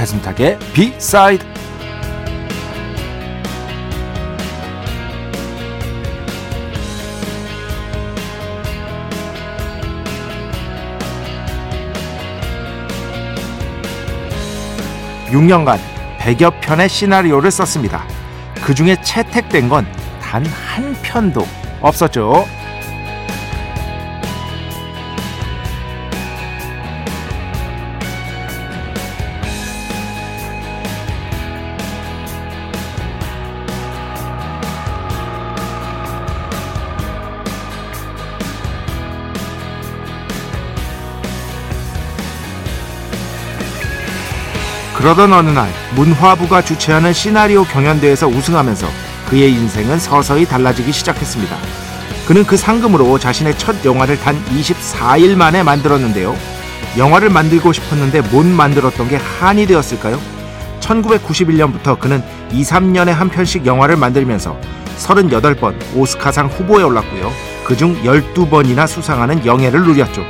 배순탁의 비사이드 (6년간) (100여) 편의 시나리오를 썼습니다. 그 중에 채택된 건 단 한 편도 없었죠 그러던 어느 날 문화부가 주최하는 시나리오 경연대회에서 우승하면서 그의 인생은 서서히 달라지기 시작했습니다. 그는 그 상금으로 자신의 첫 영화를 단 24일 만에 만들었는데요. 영화를 만들고 싶었는데 못 만들었던 게 한이 되었을까요? 1991년부터 그는 2, 3년에 한 편씩 영화를 만들면서 38번 오스카상 후보에 올랐고요. 그중 12번이나 수상하는 영예를 누렸죠.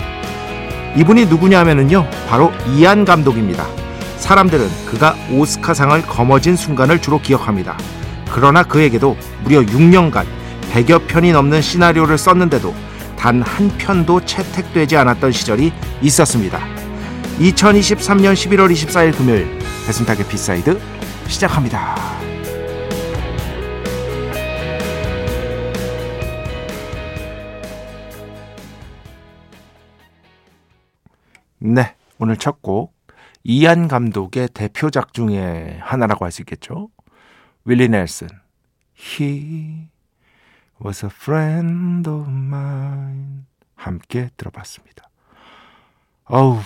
이분이 누구냐면요. 바로 이안 감독입니다. 사람들은 그가 오스카상을 거머쥔 순간을 주로 기억합니다. 그러나 그에게도 무려 6년간 100여 편이 넘는 시나리오를 썼는데도 단 한 편도 채택되지 않았던 시절이 있었습니다. 2023년 11월 24일 금요일 배순탁의 B side 시작합니다. 네, 오늘 첫 곡 이안 감독의 대표작 중에 하나라고 할 수 있겠죠. 윌리 넬슨. He was a friend of mine. 함께 들어봤습니다. 어우,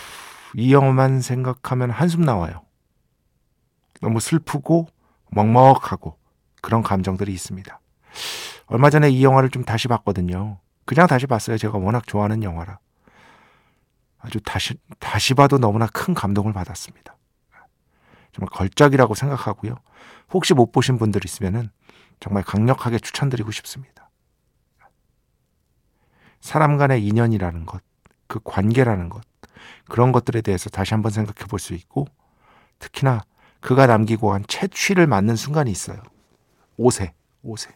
이 영화만 생각하면 한숨 나와요. 너무 슬프고 먹먹하고 그런 감정들이 있습니다. 얼마 전에 이 영화를 좀 다시 봤거든요. 그냥 다시 봤어요. 제가 워낙 좋아하는 영화라. 아주 다시 다시 봐도 너무나 큰 감동을 받았습니다. 정말 걸작이라고 생각하고요. 혹시 못 보신 분들 있으면은 정말 강력하게 추천드리고 싶습니다. 사람 간의 인연이라는 것, 그 관계라는 것, 그런 것들에 대해서 다시 한번 생각해 볼 수 있고, 특히나 그가 남기고 한 채취를 맞는 순간이 있어요. 5세, 5세.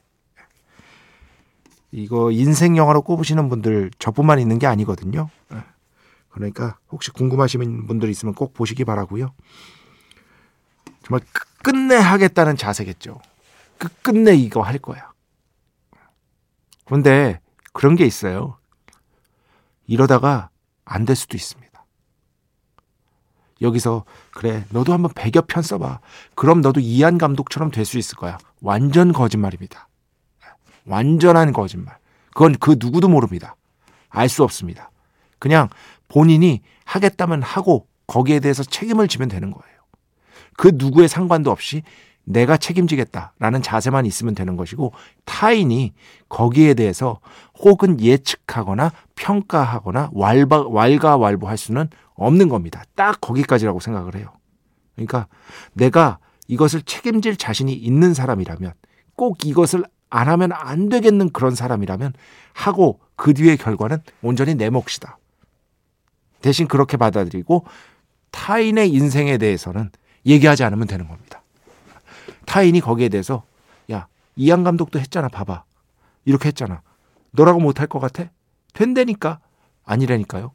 이거 인생 영화로 꼽으시는 분들 저뿐만 있는 게 아니거든요. 그러니까 혹시 궁금하신 분들 있으면 꼭 보시기 바라고요. 정말 끝내 하겠다는 자세겠죠. 끝내 이거 할 거야. 그런데 그런 게 있어요. 이러다가 안 될 수도 있습니다. 여기서 그래 너도 한번 100여 편 써봐. 그럼 너도 이한 감독처럼 될 수 있을 거야. 완전 거짓말입니다. 완전한 거짓말. 그건 그 누구도 모릅니다. 알 수 없습니다. 그냥 본인이 하겠다면 하고 거기에 대해서 책임을 지면 되는 거예요. 그 누구의 상관도 없이 내가 책임지겠다라는 자세만 있으면 되는 것이고 타인이 거기에 대해서 혹은 예측하거나 평가하거나 왈바, 왈가왈부할 수는 없는 겁니다. 딱 거기까지라고 생각을 해요. 그러니까 내가 이것을 책임질 자신이 있는 사람이라면 꼭 이것을 안 하면 안 되겠는 그런 사람이라면 하고 그 뒤의 결과는 온전히 내 몫이다. 대신 그렇게 받아들이고 타인의 인생에 대해서는 얘기하지 않으면 되는 겁니다. 타인이 거기에 대해서 야 이양 감독도 했잖아 봐봐. 이렇게 했잖아. 너라고 못할 것 같아? 된다니까. 아니라니까요.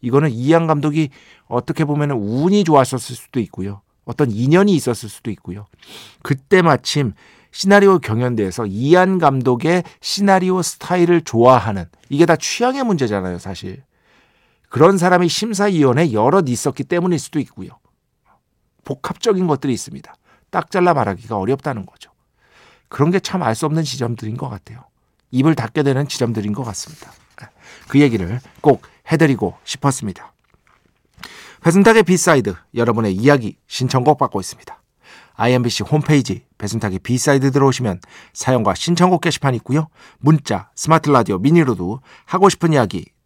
이거는 이양 감독이 어떻게 보면 운이 좋았었을 수도 있고요. 어떤 인연이 있었을 수도 있고요. 그때 마침 시나리오 경연대에서 이한 감독의 시나리오 스타일을 좋아하는 이게 다 취향의 문제잖아요 사실 그런 사람이 심사위원회 여럿 있었기 때문일 수도 있고요. 복합적인 것들이 있습니다. 딱 잘라 말하기가 어렵다는 거죠. 그런 게 참 알 수 없는 지점들인 것 같아요. 입을 닫게 되는 지점들인 것 같습니다. 그 얘기를 꼭 해드리고 싶었습니다. 배순탁의 B side 여러분의 이야기 신청곡 받고 있습니다. IMBC 홈페이지 배순탁의 B side 들어오시면 사연과 신청곡 게시판 있고요. 문자, 스마트 라디오, 미니로도 하고 싶은 이야기,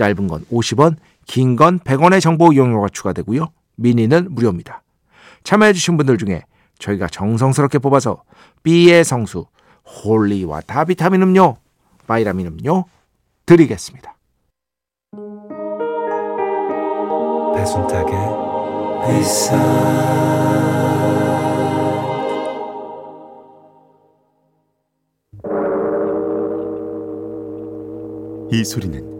짧은 건 50원, 긴 건 100원의 정보 이용료가 추가되고요. 미니는 무료입니다. 참여해주신 분들 중에 저희가 정성스럽게 뽑아서 B의 성수, 홀리와 다비타민 음료, 바이라민 음료 드리겠습니다. 배순탁의 회사 이 소리는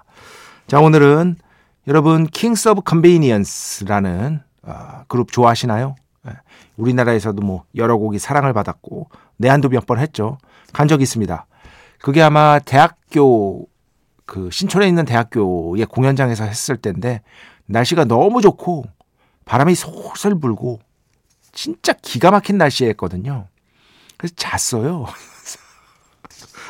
자 오늘은 여러분 Kings of Convenience라는 어, 그룹 좋아하시나요? 네. 우리나라에서도 뭐 여러 곡이 사랑을 받았고 내한도 몇 번 했죠. 간적 있습니다. 그게 아마 대학교 그 신촌에 있는 대학교의 공연장에서 했을 때인데 날씨가 너무 좋고 바람이 솔솔 불고 진짜 기가 막힌 날씨였거든요. 그래서 잤어요.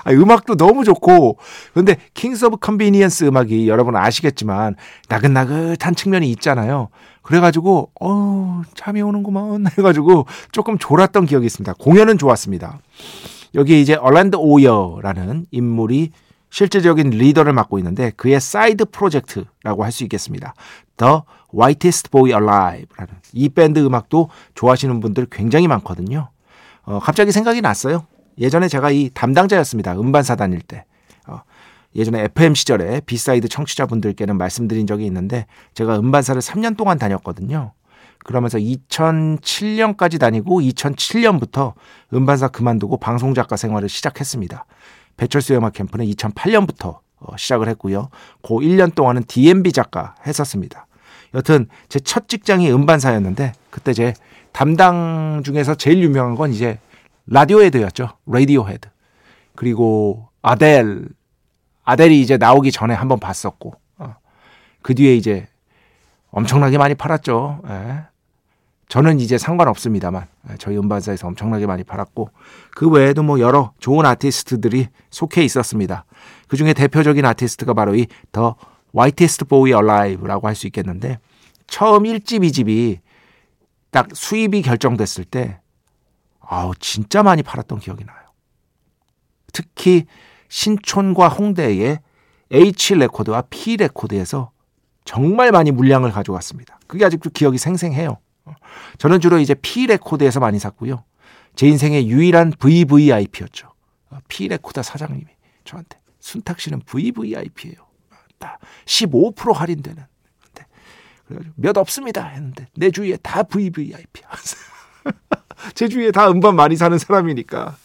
아, 음악도 너무 좋고 근데 Kings of Convenience 음악이 여러분 아시겠지만 나긋나긋한 측면이 있잖아요. 그래가지고 어 잠이 오는구만 해가지고 조금 졸았던 기억이 있습니다. 공연은 좋았습니다. 여기 이제 Erlend Øye라는 인물이 실제적인 리더를 맡고 있는데 그의 side project라고 할 수 있겠습니다. The Whitest Boy Alive라는 이 밴드 음악도 좋아하시는 분들 굉장히 많거든요. 어, 갑자기 생각이 났어요. 예전에 제가 이 담당자였습니다. 음반사 다닐 때. 어, 예전에 FM 시절에 B side 청취자분들께는 말씀드린 적이 있는데 제가 음반사를 3년 동안 다녔거든요. 그러면서 2007년까지 다니고 2007년부터 음반사 그만두고 방송작가 생활을 시작했습니다. 배철수의 음악 캠프는 2008년부터 어, 시작을 했고요. 그 1년 동안은 DMB 작가 했었습니다. 여튼 제 첫 직장이 음반사였는데 그때 제 담당 중에서 제일 유명한 건 이제 Radiohead였죠. Radiohead. 그리고 아델. 아델이 이제 나오기 전에 한번 봤었고, 어. 그 뒤에 이제 엄청나게 많이 팔았죠. 예. 저는 이제 상관없습니다만 예, 저희 음반사에서 엄청나게 많이 팔았고 그 외에도 뭐 여러 좋은 아티스트들이 속해 있었습니다. 그 중에 대표적인 아티스트가 바로 이 The Whitest Boy Alive라고 할 수 있겠는데 처음 1집, 2집이 딱 수입이 결정됐을 때 아우 진짜 많이 팔았던 기억이 나요. 특히 신촌과 홍대의 H 레코드와 P 레코드에서 정말 많이 물량을 가져갔습니다. 그게 아직도 기억이 생생해요. 저는 주로 이제 P 레코드에서 많이 샀고요. 제 인생의 유일한 VVIP였죠. P 레코드 사장님이 저한테 순탁 씨는 VVIP예요. 딱 15% 할인되는. 그래가지고 몇 없습니다 했는데 내 주위에 다 VVIP야. 제 주위에 다 음반 많이 사는 사람이니까.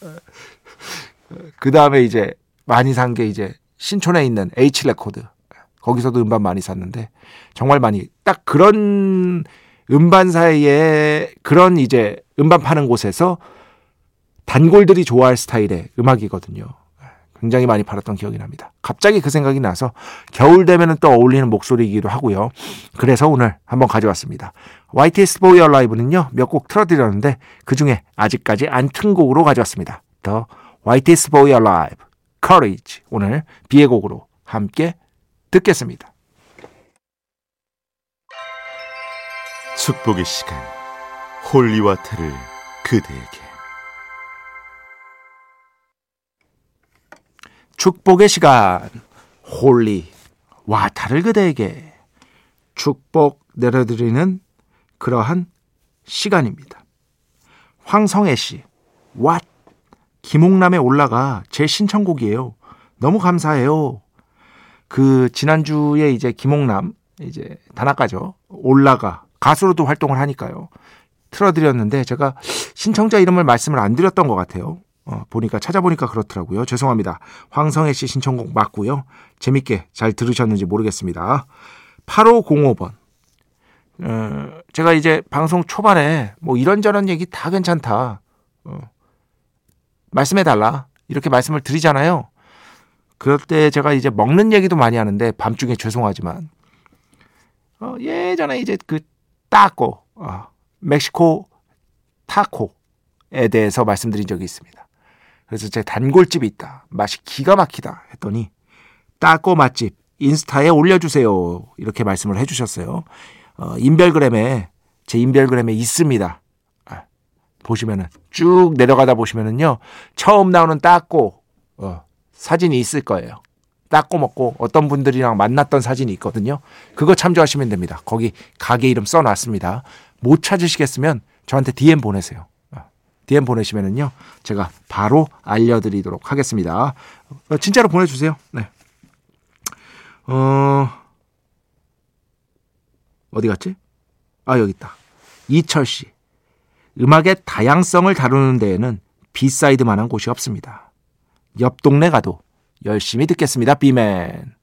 그 다음에 이제 많이 산 게 이제 신촌에 있는 H 레코드. 거기서도 음반 많이 샀는데 정말 많이 딱 그런 음반사에 그런 이제 음반 파는 곳에서 단골들이 좋아할 스타일의 음악이거든요. 굉장히 많이 팔았던 기억이 납니다. 갑자기 그 생각이 나서 겨울 되면은 또 어울리는 목소리이기도 하고요. 그래서 오늘 한번 가져왔습니다. YTS 보이 얼라이브는요, 몇 곡 틀어드렸는데 그 중에 아직까지 안 튼 곡으로 가져왔습니다. 더 YTS 보이 얼라이브, Courage. 오늘 비의 곡으로 함께 듣겠습니다. 축복의 시간, 홀리와타를 그대에게. 축복의 시간 홀리 와타를 그대에게 축복 내려드리는 그러한 시간입니다. 황성애 씨, 왓 김홍남의 올라가 제 신청곡이에요. 너무 감사해요. 그 지난주에 이제 김홍남 이제 단아까죠. 올라가 가수로도 활동을 하니까요. 틀어드렸는데 제가 신청자 이름을 말씀을 안 드렸던 것 같아요. 어, 보니까 찾아보니까 그렇더라고요. 죄송합니다. 황성애 씨 신청곡 맞고요. 재밌게 잘 들으셨는지 모르겠습니다. 8505번. 어, 제가 이제 방송 초반에 뭐 이런저런 얘기 다 괜찮다. 어, 말씀해달라. 이렇게 말씀을 드리잖아요. 그럴 때 제가 이제 먹는 얘기도 많이 하는데 밤중에 죄송하지만 어, 예전에 이제 그 따꼬 어, 멕시코 타코에 대해서 말씀드린 적이 있습니다. 그래서 제 단골집이 있다. 맛이 기가 막히다 했더니 따꼬 맛집 인스타에 올려주세요. 이렇게 말씀을 해주셨어요. 어, 인별그램에 제 인별그램에 있습니다. 아, 보시면은 쭉 내려가다 보시면은요 처음 나오는 따꼬 어, 사진이 있을 거예요. 따꼬 먹고 어떤 분들이랑 만났던 사진이 있거든요. 그거 참조하시면 됩니다. 거기 가게 이름 써놨습니다. 못 찾으시겠으면 저한테 DM 보내세요. DM 어, 보내시면은요 제가 바로 알려드리도록 하겠습니다. 어, 진짜로 보내주세요. 네. 어 어디 갔지? 아 여기 있다. 이철 씨. 음악의 다양성을 다루는 데에는 비사이드만한 곳이 없습니다. 옆 동네 가도 열심히 듣겠습니다. 비맨.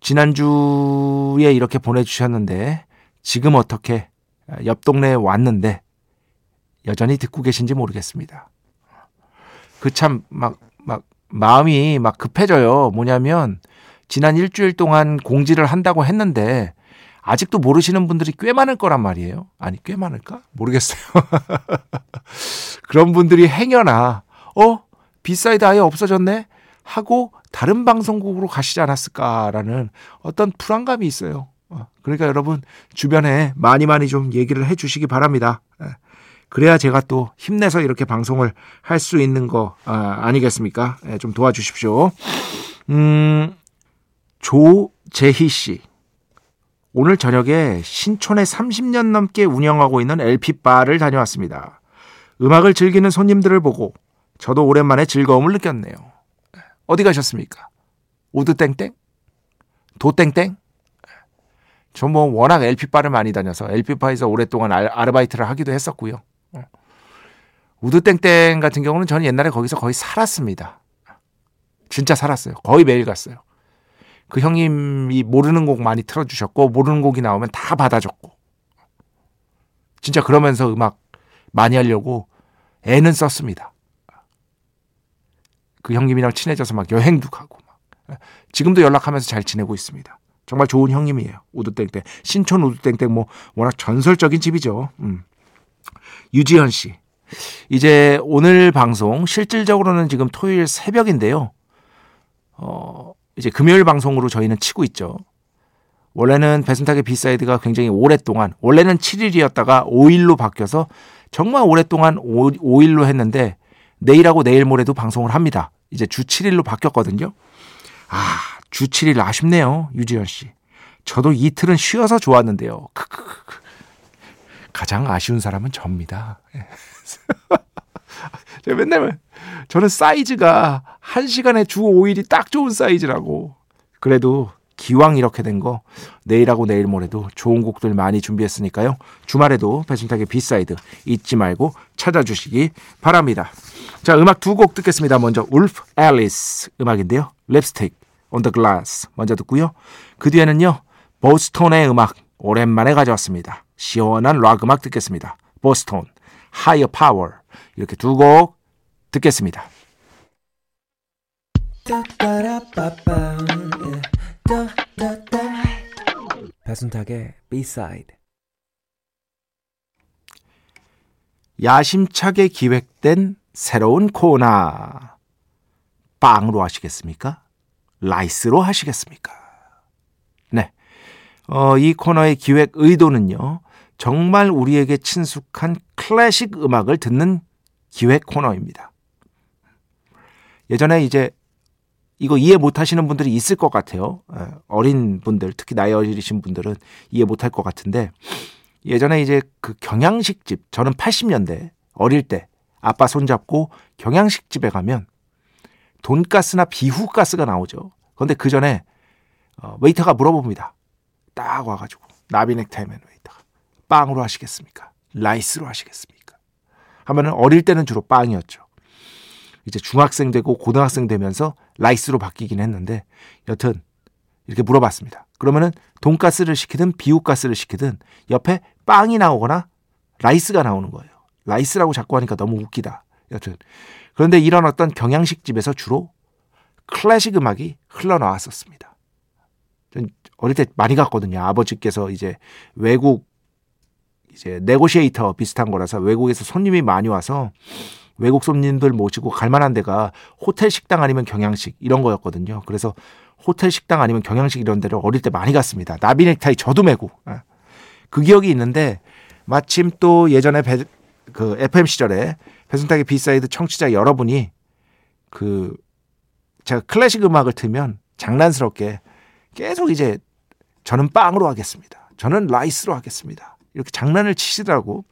지난주에 이렇게 보내주셨는데 지금 어떻게 옆 동네에 왔는데 여전히 듣고 계신지 모르겠습니다. 그 참 막 막 마음이 막 급해져요. 뭐냐면 지난 일주일 동안 공지를 한다고 했는데 아직도 모르시는 분들이 꽤 많을 거란 말이에요. 아니 꽤 많을까? 모르겠어요. 그런 분들이 행여나 어 B side 아예 없어졌네 하고 다른 방송국으로 가시지 않았을까라는 어떤 불안감이 있어요. 어, 그러니까 여러분 주변에 많이 많이 좀 얘기를 해주시기 바랍니다. 예. 그래야 제가 또 힘내서 이렇게 방송을 할 수 있는 거 아, 니겠습니까 예, 좀 도와주십시오. 음, 조재희 씨. 오늘 저녁에 신촌에 30년 넘게 운영하고 있는 LP바를 다녀왔습니다. 음악을 즐기는 손님들을 보고 저도 오랜만에 즐거움을 느꼈네요. 어디 가셨습니까? 우드땡땡? 도땡땡? 저 뭐 워낙 LP바를 많이 다녀서 LP바에서 오랫동안 아르바이트를 하기도 했었고요. 우드땡땡 같은 경우는 저는 옛날에 거기서 거의 살았습니다. 진짜 살았어요. 거의 매일 갔어요. 그 형님이 모르는 곡 많이 틀어주셨고 모르는 곡이 나오면 다 받아줬고 진짜 그러면서 음악 많이 하려고 애는 썼습니다. 그 형님이랑 친해져서 막 여행도 가고 막 지금도 연락하면서 잘 지내고 있습니다. 정말 좋은 형님이에요. 우드땡땡 신촌 우드땡땡 뭐 워낙 전설적인 집이죠. 음. 유지현 씨 이제 오늘 방송 실질적으로는 지금 토요일 새벽인데요. 어, 이제 금요일 방송으로 저희는 치고 있죠. 원래는 배순탁의 B side가 굉장히 오랫동안 원래는 7일이었다가 5일로 바뀌어서 정말 오랫동안 5, 5일로 했는데 내일하고 내일 모레도 방송을 합니다. 이제 주 7일로 바뀌었거든요. 아, 주 7일 아쉽네요. 유지현 씨. 저도 이틀은 쉬어서 좋았는데요. 크크크. 가장 아쉬운 사람은 접니다. 제가 맨날 저는 사이즈가 한 시간에 주 5일이 딱 좋은 사이즈라고. 그래도 기왕 이렇게 된 거 내일하고 내일 모레도 좋은 곡들 많이 준비했으니까요. 주말에도 배순탁의 B side 잊지 말고 찾아주시기 바랍니다. 자, 음악 두 곡 듣겠습니다. 먼저 Wolf Alice 음악인데요. Lipstick the glass 먼저 듣고요. 그 뒤에는요. 보스톤의 음악 오랜만에 가져왔습니다. 시원한 락 음악 듣겠습니다. 보스톤, higher power 이렇게 두 곡 듣겠습니다. 배순탁의 B-side 야심차게 기획된 새로운 코너 빵으로 하시겠습니까? 라이스로 하시겠습니까? 네. 어, 이 코너의 기획 의도는요. 정말 우리에게 친숙한 클래식 음악을 듣는 기획 코너입니다. 예전에 이제 이거 이해 못 하시는 분들이 있을 것 같아요. 예, 어린 분들, 특히 나이 어리신 분들은 이해 못 할 것 같은데 예전에 이제 그 경양식집, 저는 80년대 어릴 때 아빠 손잡고 경양식집에 가면 돈가스나 비후가스가 나오죠. 그런데 그 전에 어, 웨이터가 물어봅니다. 딱 와가지고 나비넥타이 맨 웨이터가 빵으로 하시겠습니까? 라이스로 하시겠습니까? 하면은 어릴 때는 주로 빵이었죠. 이제 중학생 되고 고등학생 되면서 라이스로 바뀌긴 했는데 여튼 이렇게 물어봤습니다. 그러면은 돈가스를 시키든 비후가스를 시키든 옆에 빵이 나오거나 라이스가 나오는 거예요. 라이스라고 자꾸 하니까 너무 웃기다. 여튼 그런데 이런 어떤 경양식 집에서 주로 클래식 음악이 흘러나왔었습니다. 전 어릴 때 많이 갔거든요. 아버지께서 이제 외국 이제 negotiator 비슷한 거라서 외국에서 손님이 많이 와서 외국 손님들 모시고 갈 만한 데가 호텔 식당 아니면 경양식 이런 거였거든요. 그래서 호텔 식당 아니면 경양식 이런 데를 어릴 때 많이 갔습니다. 나비 넥타이 저도 메고. 예. 그 기억이 있는데 마침 또 예전에 배, 그 FM 시절에 배순탁의 B side 청취자 여러분이 그 제가 클래식 음악을 틀면 장난스럽게 계속 이제 저는 빵으로 하겠습니다. 저는 라이스로 하겠습니다. 이렇게 장난을 치시더라고.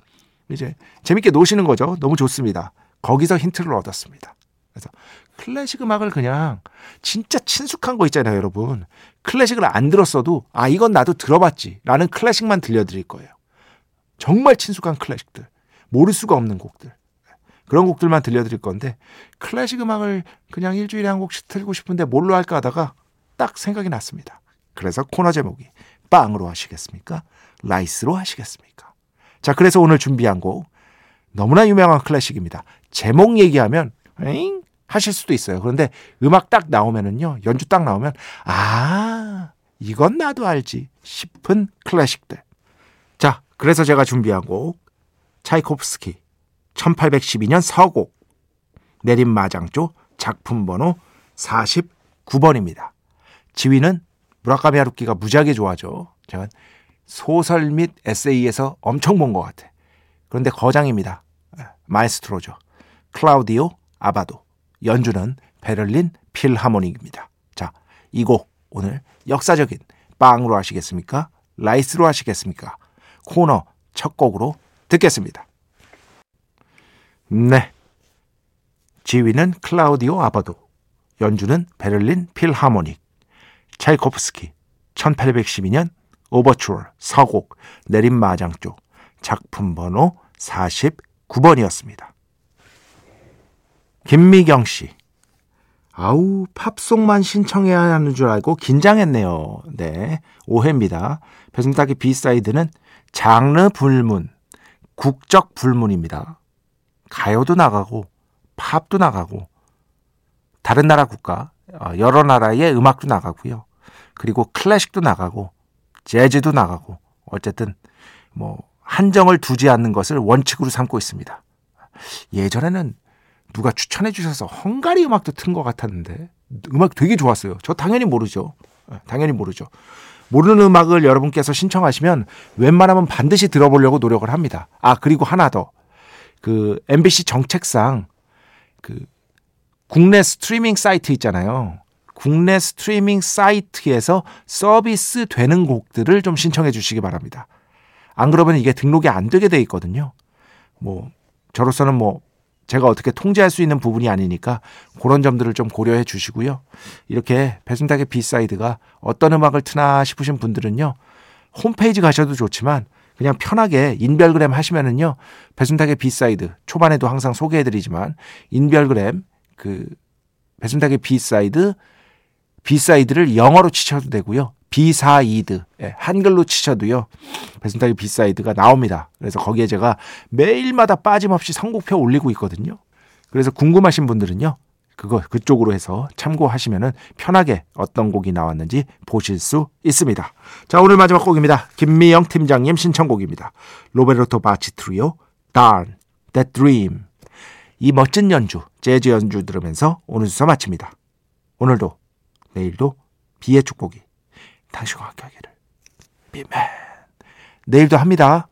이제 재밌게 노시는 거죠. 너무 좋습니다. 거기서 힌트를 얻었습니다. 그래서 클래식 음악을 그냥 진짜 친숙한 거 있잖아요, 여러분. 클래식을 안 들었어도 아 이건 나도 들어봤지 라는 클래식만 들려드릴 거예요. 정말 친숙한 클래식들, 모를 수가 없는 곡들. 그런 곡들만 들려드릴 건데 클래식 음악을 그냥 일주일에 한 곡씩 틀고 싶은데 뭘로 할까 하다가 딱 생각이 났습니다. 그래서 코너 제목이 빵으로 하시겠습니까? 라이스로 하시겠습니까? 자, 그래서 오늘 준비한 곡 너무나 유명한 클래식입니다. 제목 얘기하면 에잉? 하실 수도 있어요. 그런데 음악 딱 나오면은요, 연주 딱 나오면 아 이건 나도 알지 싶은 클래식들. 자, 그래서 제가 준비한 곡 차이코프스키 1812년 서곡 내림마장조 작품 번호 49번입니다. 지휘는 무라카미 하루키가 무지하게 좋아하죠. 제가 소설 및 에세이에서 엄청 본 것 같아. 그런데 거장입니다. 마에스트로죠. 클라우디오 아바도. 연주는 베를린 필하모닉입니다. 자, 이 곡 오늘 역사적인 빵으로 하시겠습니까? 라이스로 하시겠습니까? 코너 첫 곡으로 듣겠습니다. 네. 지휘는 클라우디오 아바도. 연주는 베를린 필하모닉. 차이코프스키 1812년 오버추어 서곡 내림마장조 작품 번호 49번이었습니다. 김미경 씨. 아우, 팝송만 신청해야 하는 줄 알고 긴장했네요. 네. 오해입니다. 배순탁의 B side는 장르 불문, 국적 불문입니다. 가요도 나가고, 팝도 나가고, 다른 나라 국가, 어, 여러 나라의 음악도 나가고요. 그리고 클래식도 나가고, 재즈도 나가고, 어쨌든, 뭐, 한정을 두지 않는 것을 원칙으로 삼고 있습니다. 예전에는 누가 추천해 주셔서 헝가리 음악도 튼 것 같았는데 음악 되게 좋았어요. 저 당연히 모르죠. 예, 당연히 모르죠. 모르는 음악을 여러분께서 신청하시면 웬만하면 반드시 들어보려고 노력을 합니다. 아 그리고 하나 더. 그 MBC 정책상 그 국내 스트리밍 사이트 있잖아요. 국내 스트리밍 사이트에서 서비스 되는 곡들을 좀 신청해 주시기 바랍니다. 안 그러면 이게 등록이 안 되게 돼 있거든요. 뭐 저로서는 뭐 제가 어떻게 통제할 수 있는 부분이 아니니까 그런 점들을 좀 고려해 주시고요. 이렇게 배순탁의 B side가 어떤 음악을 트나 싶으신 분들은요. 홈페이지 가셔도 좋지만 그냥 편하게 인별그램 하시면은요. 배순탁의 B side 초반에도 항상 소개해 드리지만 인별그램 그 배순탁의 B side B side를 영어로 치셔도 되고요. 비사이드 예, 한글로 치셔도요 배순탁의 B side가 나옵니다. 그래서 거기에 제가 매일마다 빠짐없이 선곡표 올리고 있거든요. 그래서 궁금하신 분들은요 그거 그쪽으로 해서 참고하시면은 편하게 어떤 곡이 나왔는지 보실 수 있습니다. 자 오늘 마지막 곡입니다. 김미영 팀장님 신청곡입니다. 로베르토 바치 트리오 Darn That Dream 이 멋진 연주 재즈 연주 들으면서 오늘 수사 마칩니다. 오늘도 내일도 비의 축복이 당신과 함께 하기를. 비맨. 내일도 합니다.